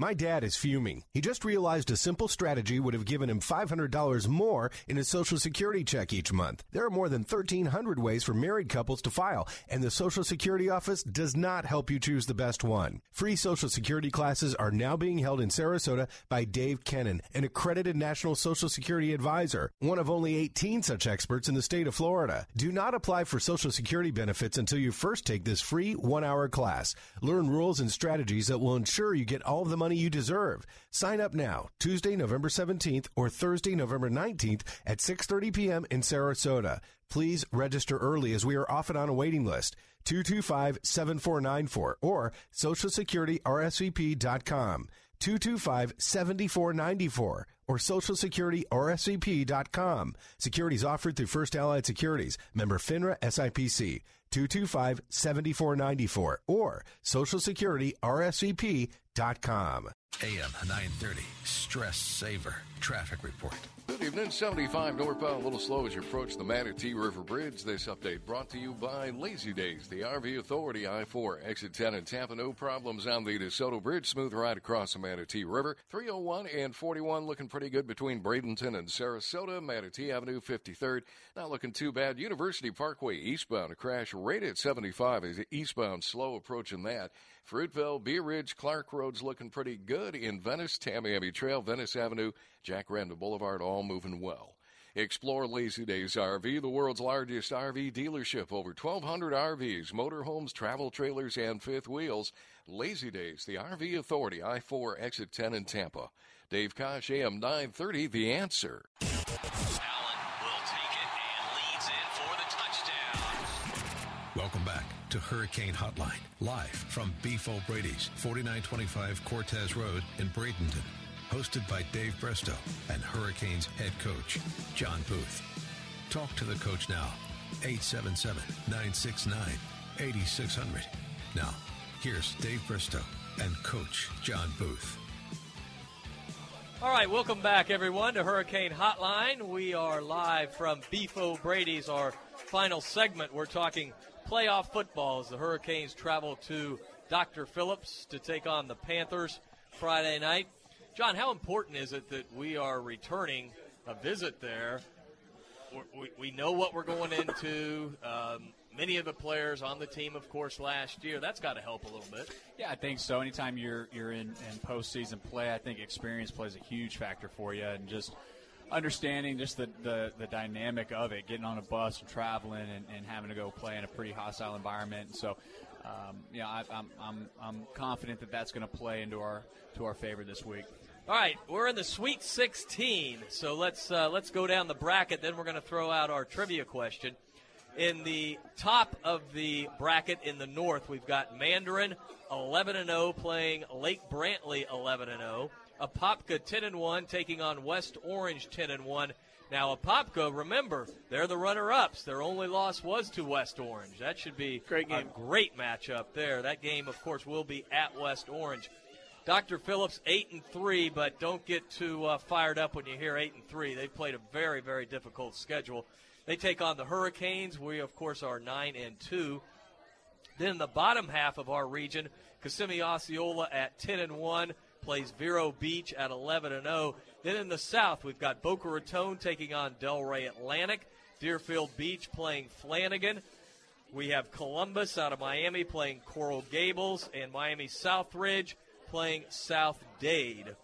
Speaker 15: My dad is fuming. He just realized a simple strategy would have given him $500 more in his Social Security check each month. There are more than 1,300 ways for married couples to file, and the Social Security office does not help you choose the best one. Free Social Security classes are now being held in Sarasota by Dave Kennan, an accredited National Social Security advisor, one of only 18 such experts in the state of Florida. Do not apply for Social Security benefits until you first take this free one hour class. Learn rules and strategies that will ensure you get all the money you deserve. Sign up now, Tuesday, November 17th or Thursday, November 19th at 6:30 p.m. in Sarasota. Please register early as we are often on a waiting list. 225-7494 or socialsecurityrsvp.com. 225-7494 or socialsecurityrsvp.com. Securities offered through First Allied Securities, member FINRA SIPC. 225-7494 or socialsecurityrsvp.com.
Speaker 1: AM 930, Stress Saver Traffic Report.
Speaker 10: Good evening. 75 northbound, a little slow as you approach the Manatee River Bridge. This update brought to you by Lazy Days, the RV Authority I 4, exit 10 in Tampa. No problems on the DeSoto Bridge. Smooth ride across the Manatee River. 301 and 41 looking pretty good between Bradenton and Sarasota. Manatee Avenue 53rd. Not looking too bad. University Parkway eastbound. A crash right at 75 is eastbound, slow approaching that. Fruitville, Bee Ridge, Clark Road's looking pretty good. In Venice, Tamiami Trail, Venice Avenue, Jacaranda Boulevard, all moving well. Explore Lazy Days RV, the world's largest RV dealership. Over 1,200 RVs, motorhomes, travel trailers, and fifth wheels. Lazy Days, the RV Authority, I 4, exit 10 in Tampa. Dave Kosh, AM 930, The Answer.
Speaker 1: Welcome back to Hurricane Hotline, live from Beef O'Brady's, 4925 Cortez Road in Bradenton. Hosted by Dave Bristow and Hurricanes head coach, John Booth. Talk to the coach now, 877 969 8600. Now, here's Dave Bristow and Coach John Booth.
Speaker 3: All right, welcome back, everyone, to Hurricane Hotline. We are live from Beef O'Brady's, our final segment. We're talking playoff football as the Hurricanes travel to Dr. Phillips to take on the Panthers Friday night. John, how important is it that we are returning a visit there? We, we know what we're going into. Um, many of the players on the team, of course, last year. That's got to help a little bit.
Speaker 5: Yeah, I think so. Anytime you're you're in, in postseason play, I think experience plays a huge factor for you, and just understanding just the, the, the dynamic of it, getting on a bus and traveling and, and having to go play in a pretty hostile environment. And so, um, yeah, I, I'm, I'm, I'm confident that that's going to play into our to our favor this week.
Speaker 3: All right, we're in the Sweet 16, so let's uh, let's go down the bracket. Then we're going to throw out our trivia question. In the top of the bracket in the North, we've got Mandarin 11 and 0 playing Lake Brantley 11 and 0. Apopka 10 and 1 taking on West Orange 10 and 1. Now Apopka, remember, they're the runner-ups. Their only loss was to West Orange. That should be
Speaker 4: great game.
Speaker 3: a great matchup there. That game, of course, will be at West Orange. Dr. Phillips eight and three, but don't get too uh, fired up when you hear eight and three. They played a very, very difficult schedule. They take on the Hurricanes. We, of course, are nine and two. Then the bottom half of our region, Kissimmee Osceola at ten and one plays Vero Beach at eleven and zero. Then in the south, we've got Boca Raton taking on Delray Atlantic. Deerfield Beach playing Flanagan. We have Columbus out of Miami playing Coral Gables, and Miami Southridge playing South Dade.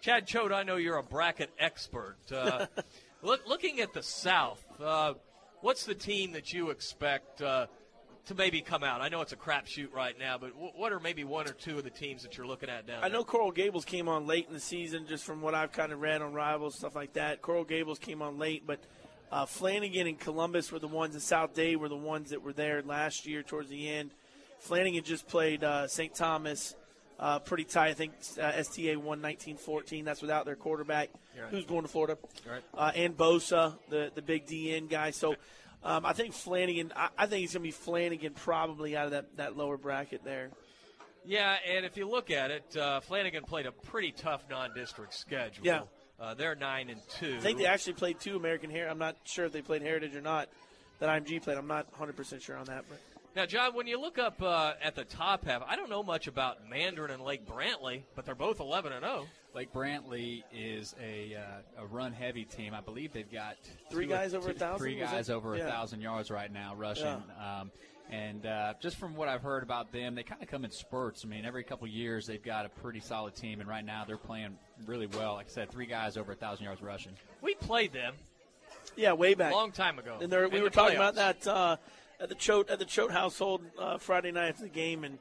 Speaker 3: Chad Choate, I know you're a bracket expert. Uh, look, looking at the South, uh, what's the team that you expect uh, to maybe come out? I know it's a crapshoot right now, but w- what are maybe one or two of the teams that you're looking at down
Speaker 4: I know Coral Gables came on late in the season, just from what I've kind of read on Rivals, stuff like that. Coral Gables came on late, but uh, Flanagan and Columbus were the ones, and South Dade were the ones that were there last year towards the end. Flanagan just played uh, St. Thomas uh, pretty tight. I think uh, STA won 1914. That's without their quarterback,
Speaker 3: Right.
Speaker 4: who's going to Florida,
Speaker 3: Right.
Speaker 4: uh, and Bosa, the the big DN guy. So um, I think Flanagan. I, I think he's going to be Flanagan probably out of that, that lower bracket there.
Speaker 3: Yeah, and if you look at it, uh, Flanagan played a pretty tough non-district schedule.
Speaker 4: Yeah.
Speaker 3: Uh, they're nine and two.
Speaker 4: I think they actually played two American Heritage. I'm not sure if they played Heritage or not. That IMG played. I'm not 100 percent sure on that, but.
Speaker 3: Now, John, when you look up uh, at the top half, I don't know much about Mandarin and Lake Brantley, but they're both 11 and oh. 0.
Speaker 5: Lake Brantley is a uh, a run heavy team. I believe they've got
Speaker 4: Three
Speaker 5: two or-
Speaker 4: guys over a
Speaker 5: two-
Speaker 4: thousand,
Speaker 5: Three
Speaker 4: was
Speaker 5: guys
Speaker 4: it?
Speaker 5: over a thousand yards right now rushing. Um, and uh, just from what I've heard about them, they kind of come in spurts. I mean, every couple years they've got a pretty solid team, and right now they're playing really well. Like I said, three guys over a thousand yards rushing.
Speaker 3: We played them.
Speaker 4: Yeah, way back.
Speaker 3: A long time ago.
Speaker 4: And there, we were
Speaker 3: the
Speaker 4: talking
Speaker 3: playoffs.
Speaker 4: about that uh, at the Choate at the Choate household uh, Friday night after the game, and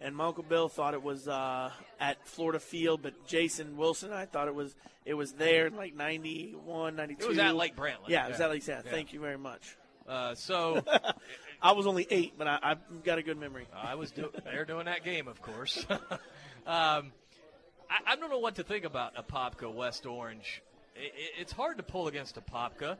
Speaker 4: and my uncle Bill thought it was uh, at Florida Field, but Jason Wilson and I thought it was it was there in like 91, 92.
Speaker 3: It was at Lake Brantley.
Speaker 4: Yeah, it was
Speaker 3: Yeah.
Speaker 4: at Lake Brantley.
Speaker 3: Yeah.
Speaker 4: Thank you very much.
Speaker 3: Uh, so
Speaker 4: I was only eight, but I, I've got a good memory.
Speaker 3: I was do- there doing that game, of course. um, I, I don't know what to think about Apopka West Orange. I i it's hard to pull against Apopka.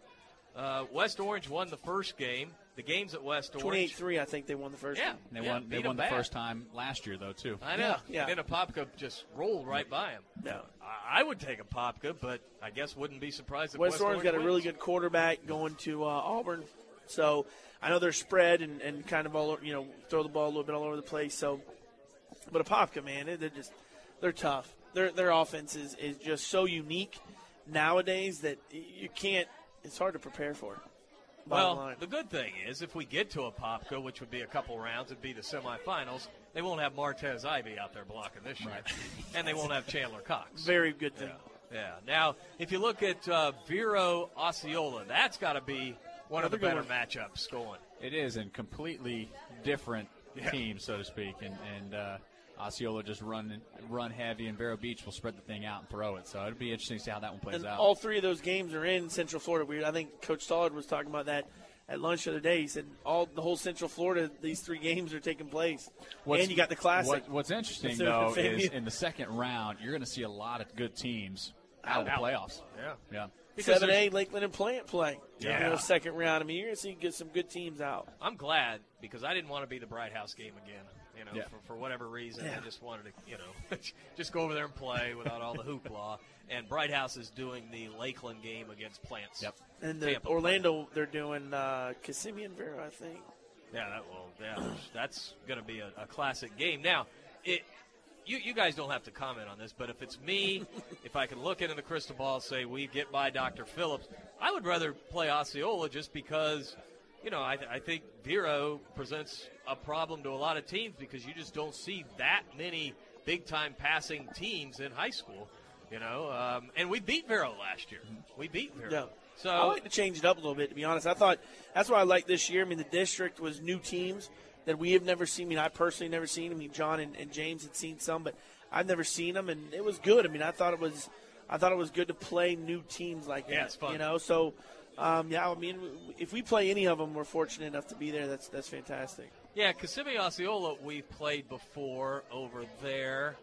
Speaker 3: Uh, West Orange won the first game. The games at West Orange.
Speaker 4: 28-3, I think they won the first.
Speaker 3: Yeah,
Speaker 4: one.
Speaker 5: They
Speaker 3: yeah,
Speaker 5: won. They
Speaker 3: beat
Speaker 5: won
Speaker 3: 'em
Speaker 5: the
Speaker 3: bad.
Speaker 5: first time last year, though, too.
Speaker 3: I know.
Speaker 4: Yeah, yeah.
Speaker 3: And then Apopka just rolled right by him.
Speaker 4: Yeah.
Speaker 3: I, I would take Apopka, but I guess wouldn't be surprised if
Speaker 4: West,
Speaker 3: West,
Speaker 4: Orange got a really good quarterback going to uh, Auburn, so I know they're spread and, and kind of all you know throw the ball a little bit all over the place. So, but Apopka, man, they're just they're tough. Their their offense is, is just so unique nowadays that you can't. It's hard to prepare for. Bottom
Speaker 3: Well,
Speaker 4: line.
Speaker 3: the good thing is, if we get to Apopka, which would be a couple rounds, it'd be the semifinals. They won't have Martez Ivey out there blocking this year, and they won't have Chandler Cox.
Speaker 4: Very good thing.
Speaker 3: Yeah. Now, if you look at uh, Vero Osceola, that's got to be one of the
Speaker 4: Another good
Speaker 3: better matchups going.
Speaker 5: It is, and completely different
Speaker 3: Yeah.
Speaker 5: teams, so to speak. And and uh, Osceola just run run heavy, and Vero Beach will spread the thing out and throw it. So it'd be interesting to see how that one plays
Speaker 4: and
Speaker 5: out.
Speaker 4: all three of those games are in Central Florida. We, I think Coach Stollard was talking about that at lunch the other day. He said all the whole Central Florida, these three games are taking place,
Speaker 5: What's-
Speaker 4: and you got the classic.
Speaker 5: what- what's interesting though is in the second round, you're going to see a lot of good teams out of the playoffs.
Speaker 3: Yeah.
Speaker 5: Yeah.
Speaker 4: Seven A, Lakeland and Plant play.
Speaker 3: Yeah.
Speaker 4: You know, second round. I mean, you're going to see get some good teams out.
Speaker 3: I'm glad because I didn't want to be the Bright House game again. You know,
Speaker 4: Yeah.
Speaker 3: for, for whatever reason,
Speaker 4: Yeah.
Speaker 3: I just wanted to, you know, just go over there and play without all the hoopla. And Bright House is doing the Lakeland game against Plants. Yep.
Speaker 4: And the
Speaker 3: Tampa.
Speaker 4: Orlando, they're doing uh, Kissimmee and Vero, I think.
Speaker 3: Yeah, that will. Yeah, that's going to be a, a classic game. Now, it. You, you guys don't have to comment on this, but if it's me, if I can look into the crystal ball, and say we get by Dr. Phillips, I would rather play Osceola just because, you know, I, I think Vero presents a problem to a lot of teams because you just don't see that many big time passing teams in high school, you know. Um, and we beat Vero last year. We beat Vero.
Speaker 4: Yeah.
Speaker 3: So
Speaker 4: I like to change it up a little bit, to be honest. I thought that's what I like this year. I mean, the district was new teams that we have never seen. I mean, I personally never seen. I mean, John and, and James had seen some, but I've never seen them, and it was good. I mean, I thought it was, I thought it was good to play new teams like that.
Speaker 3: Yeah, it's fun.
Speaker 4: You know, so um, yeah. I mean, if we play any of them, we're fortunate enough to be there. That's that's fantastic.
Speaker 3: Yeah, Kissimmee Osceola we've played before over there.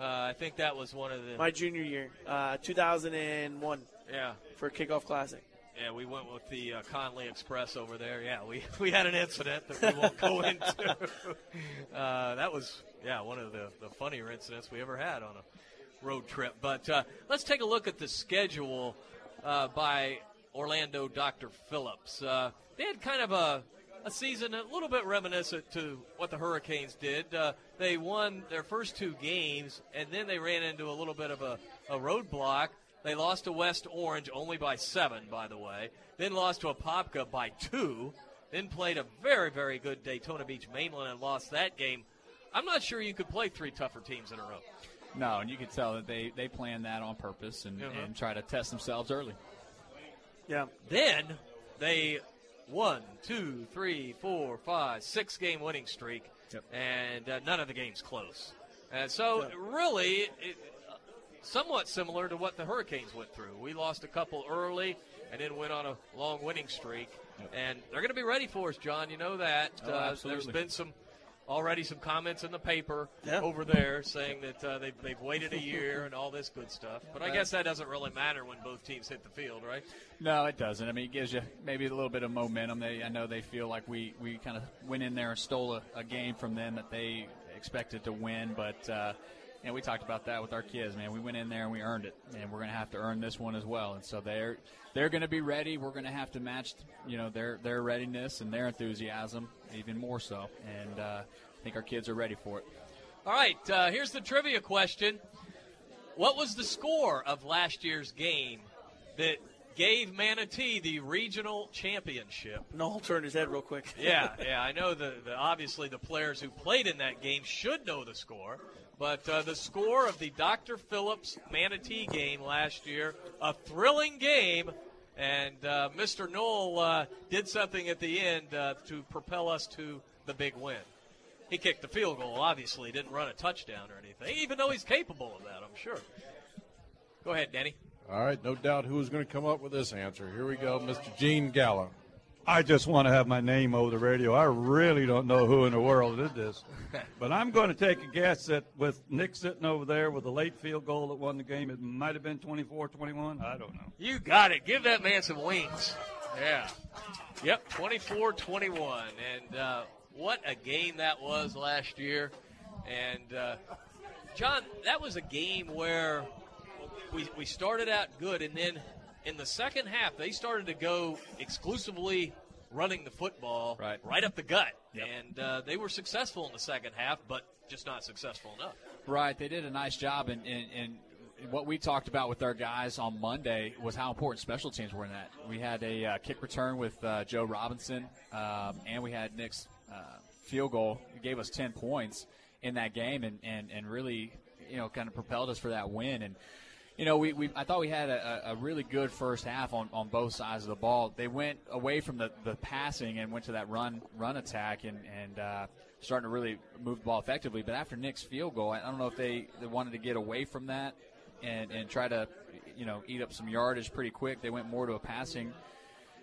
Speaker 3: Uh, I think that was one of the.
Speaker 4: My junior year, uh, 2001.
Speaker 3: Yeah.
Speaker 4: For kickoff classic.
Speaker 3: yeah, we went with the uh, Conley Express over there. Yeah, we, we had an incident that we won't go into. Uh, that was, yeah, one of the, the funnier incidents we ever had on a road trip. But uh, let's take a look at the schedule uh, by Orlando Dr. Phillips. Uh, they had kind of a, a season a little bit reminiscent to what the Hurricanes did. Uh, they won their first two games, and then they ran into a little bit of a, a roadblock. They lost to West Orange only by seven, by the way. Then lost to Apopka by two. Then played a very, very good Daytona Beach Mainland and lost that game. I'm not sure you could play three tougher teams in a row.
Speaker 5: No, and you could tell that they, they planned that on purpose and,
Speaker 3: Uh-huh.
Speaker 5: and try to test themselves early.
Speaker 4: Yeah.
Speaker 3: Then they one, two, three, four, five, six game winning streak, and uh, none of the games close. And so, really, it, uh, somewhat similar to what the Hurricanes went through. We lost a couple early, and then went on a long winning streak. And they're going to be ready for us, John. You know that.
Speaker 5: Oh,
Speaker 3: uh, there's been some already some comments in the paper
Speaker 4: Yeah.
Speaker 3: over there saying that uh, they've, they've waited a year and all this good stuff. But I guess that doesn't really matter when both teams hit the field, right?
Speaker 5: No, it doesn't. I mean, it gives you maybe a little bit of momentum. They, I know they feel like we, we kind of went in there and stole a, a game from them that they expected to win, but uh, you know, we talked about that with our kids. Man, we went in there and we earned it, and we're going to have to earn this one as well. And so they're they're going to be ready. We're going to have to match, you know, their their readiness and their enthusiasm even more so. And uh, I think our kids are ready for it.
Speaker 3: All right, uh, here's the trivia question. What was the score of last year's game that gave Manatee the regional championship?
Speaker 4: Noel turned his head real quick.
Speaker 3: yeah, yeah, I know the, the obviously the players who played in that game should know the score, but uh, the score of the Dr. Phillips Manatee game last year, a thrilling game, and uh, Mr. Knoll uh, did something at the end uh, to propel us to the big win. He kicked the field goal, obviously, didn't run a touchdown or anything, even though he's capable of that, I'm sure. Go ahead, Danny.
Speaker 16: All right, no doubt who's going to come up with this answer. Here we go, Mr. Gene Gallo. I just want to have my name over the radio. I really don't know who in the world did this. But I'm going to take a guess that with Nick sitting over there with a late field goal that won the game, it might have been 24 21. I don't know.
Speaker 3: You got it. Give that man some wings. Yeah. Yep, 24 21. And uh, what a game that was last year. And, uh, John, that was a game where we, we started out good, and then in the second half, they started to go exclusively running the football right, right up the gut.
Speaker 5: Yep.
Speaker 3: And uh, they were successful in the second half, but just not successful enough.
Speaker 5: Right, they did a nice job, and, and, and what we talked about with our guys on Monday was how important special teams were in that. We had a uh, kick return with uh, Joe Robinson, um, and we had Nick's uh, field goal. It gave us 10 points in that game and, and, and really, you know, kind of propelled us for that win. And, you know, we, we I thought we had a, a really good first half on, on both sides of the ball. They went away from the, the passing and went to that run run attack and, and uh, starting to really move the ball effectively. But after Nick's field goal, I don't know if they, they wanted to get away from that and, and try to, you know, eat up some yardage pretty quick. They went more to a passing.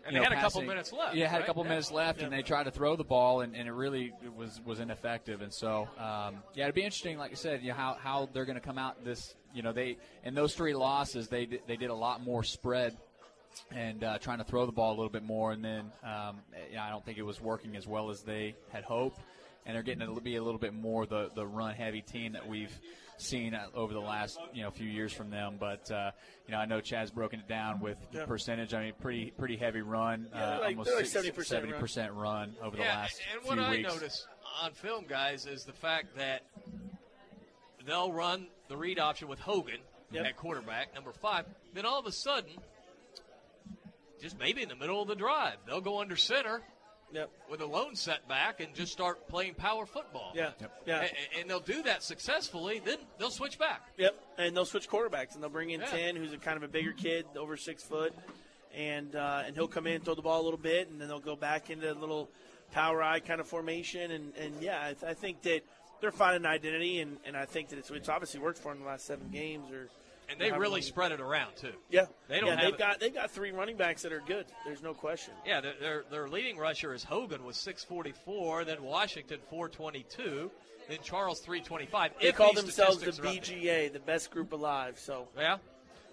Speaker 3: And they
Speaker 5: know,
Speaker 3: had a couple minutes left,
Speaker 5: Yeah, had
Speaker 3: right?
Speaker 5: a couple
Speaker 3: Yeah.
Speaker 5: minutes left,
Speaker 3: Yeah.
Speaker 5: and they tried to throw the ball, and, and it really was was ineffective. And so, um, yeah, it'd be interesting, like I said, you know, how how they're going to come out this. You know, they in those three losses, they did- they did a lot more spread and uh, trying to throw the ball a little bit more, and then um, you know, I don't think it was working as well as they had hoped. And they're getting to be a little bit more the the run heavy team that we've seen uh, over the last you know few years from them. But uh, you know, I know Chad's broken it down with the
Speaker 4: Yeah.
Speaker 5: percentage. I mean, pretty pretty heavy run,
Speaker 4: Yeah,
Speaker 5: uh,
Speaker 4: like-
Speaker 5: almost
Speaker 4: they're like 70%
Speaker 5: 70% run over the last
Speaker 3: and
Speaker 5: few
Speaker 3: what I
Speaker 5: weeks.
Speaker 3: notice on film, guys, is the fact that they'll run the read option with Hogan
Speaker 4: Yep.
Speaker 3: at quarterback, number five. Then all of a sudden, just maybe in the middle of the drive, they'll go under center
Speaker 4: Yep.
Speaker 3: with a lone setback and just start playing power football.
Speaker 4: Yeah. Yeah.
Speaker 3: A- And, they'll do that successfully. Then they'll switch back.
Speaker 4: Yep, and they'll switch quarterbacks, and they'll bring in
Speaker 3: Yeah.
Speaker 4: ten, who's a kind of a bigger kid, over six foot, and uh, and he'll come in, throw the ball a little bit, and then they'll go back into a little power eye kind of formation, and, and yeah, I, th- I think that they're finding an identity, and, and I think that it's, it's obviously worked for them the last seven games, or
Speaker 3: And they really spread it around too.
Speaker 4: Yeah,
Speaker 3: They don't
Speaker 4: yeah,
Speaker 3: have
Speaker 4: they've
Speaker 3: it-
Speaker 4: got they've got three running backs that are good. There's no question.
Speaker 3: Yeah, their, their, their leading rusher is Hogan with 644, then Washington 422, then Charles 325.
Speaker 4: They call themselves the
Speaker 3: statistics are up-
Speaker 4: BGA, the best group alive. So
Speaker 3: Yeah.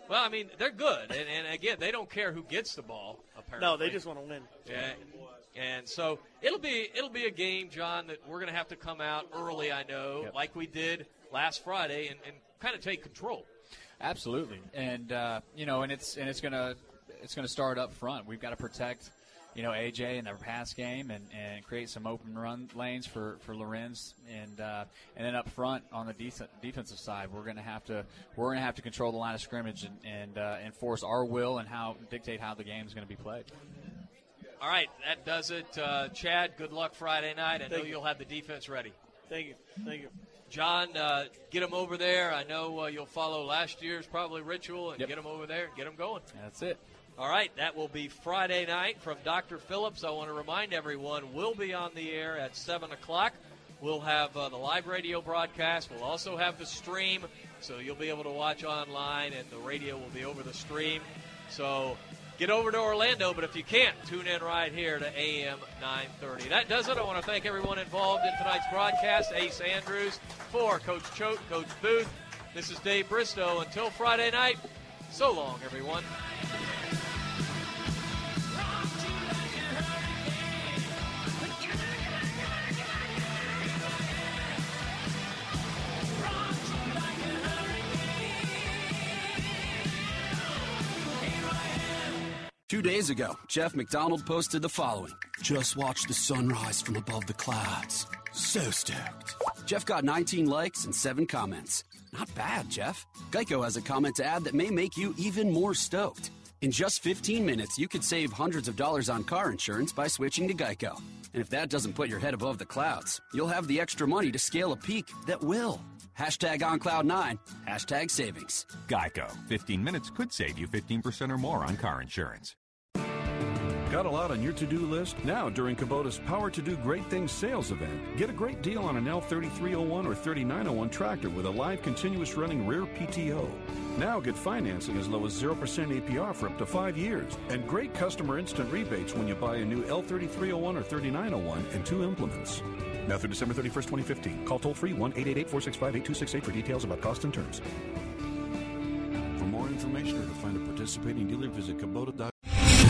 Speaker 3: Well, I mean, they're good, and, and again, they don't care who gets the ball. Apparently,
Speaker 4: no, they just want to win.
Speaker 3: Yeah. And so it'll be it'll be a game, John, that we're going to have to come out early. I know, like we did last Friday, and, and kind of take control.
Speaker 5: Absolutely, and uh, you know, and it's and it's gonna it's gonna start up front. We've got to protect, you know, AJ in their pass game and, and create some open run lanes for for Lorenz, and uh, and then up front on the def- defensive side, we're gonna have to we're gonna have to control the line of scrimmage and and uh, enforce our will and how dictate how the game is going to be played.
Speaker 3: All right, that does it. Uh, Chad, good luck Friday night. I know
Speaker 4: Thank you.
Speaker 3: you'll have the defense ready.
Speaker 4: Thank you, thank you.
Speaker 3: John, uh, get them over there. I know uh, you'll follow last year's probably ritual and get them over there, and get them going.
Speaker 5: That's it.
Speaker 3: All right, that will be Friday night from Dr. Phillips. I want to remind everyone we'll be on the air at 7 o'clock. We'll have uh, the live radio broadcast. We'll also have the stream, so you'll be able to watch online, and the radio will be over the stream. So get over to Orlando, but if you can't, tune in right here to AM 930. That does it. I want to thank everyone involved in tonight's broadcast. Ace Andrews for Coach Choate, Coach Booth. This is Dave Bristow. Until Friday night, so long, everyone.
Speaker 17: Two days ago, Jeff McDonald posted the following Just watch the sunrise from above the clouds. So stoked. Jeff got 19 likes and 7 comments. Not bad, Jeff. Geico has a comment to add that may make you even more stoked. In just 15 minutes, you could save hundreds of dollars on car insurance by switching to Geico. And if that doesn't put your head above the clouds, you'll have the extra money to scale a peak that will. Hashtag on cloud nine, hashtag savings.
Speaker 18: Geico. 15 minutes could save you 15% or more on car insurance. Got a lot on your to do list? Now, during Kubota's Power to Do Great Things sales event, get a great deal on an L3301 or 3901 tractor with a live continuous running rear PTO. Now get financing as low as 0% APR for up to five years, and great customer instant rebates when you buy a new L3301 or 3901 and two implements. Now through December 31st, 2015. Call toll free 1 888 465 8268 for details about cost and terms. For more information or to find a participating dealer, visit Kubota.com.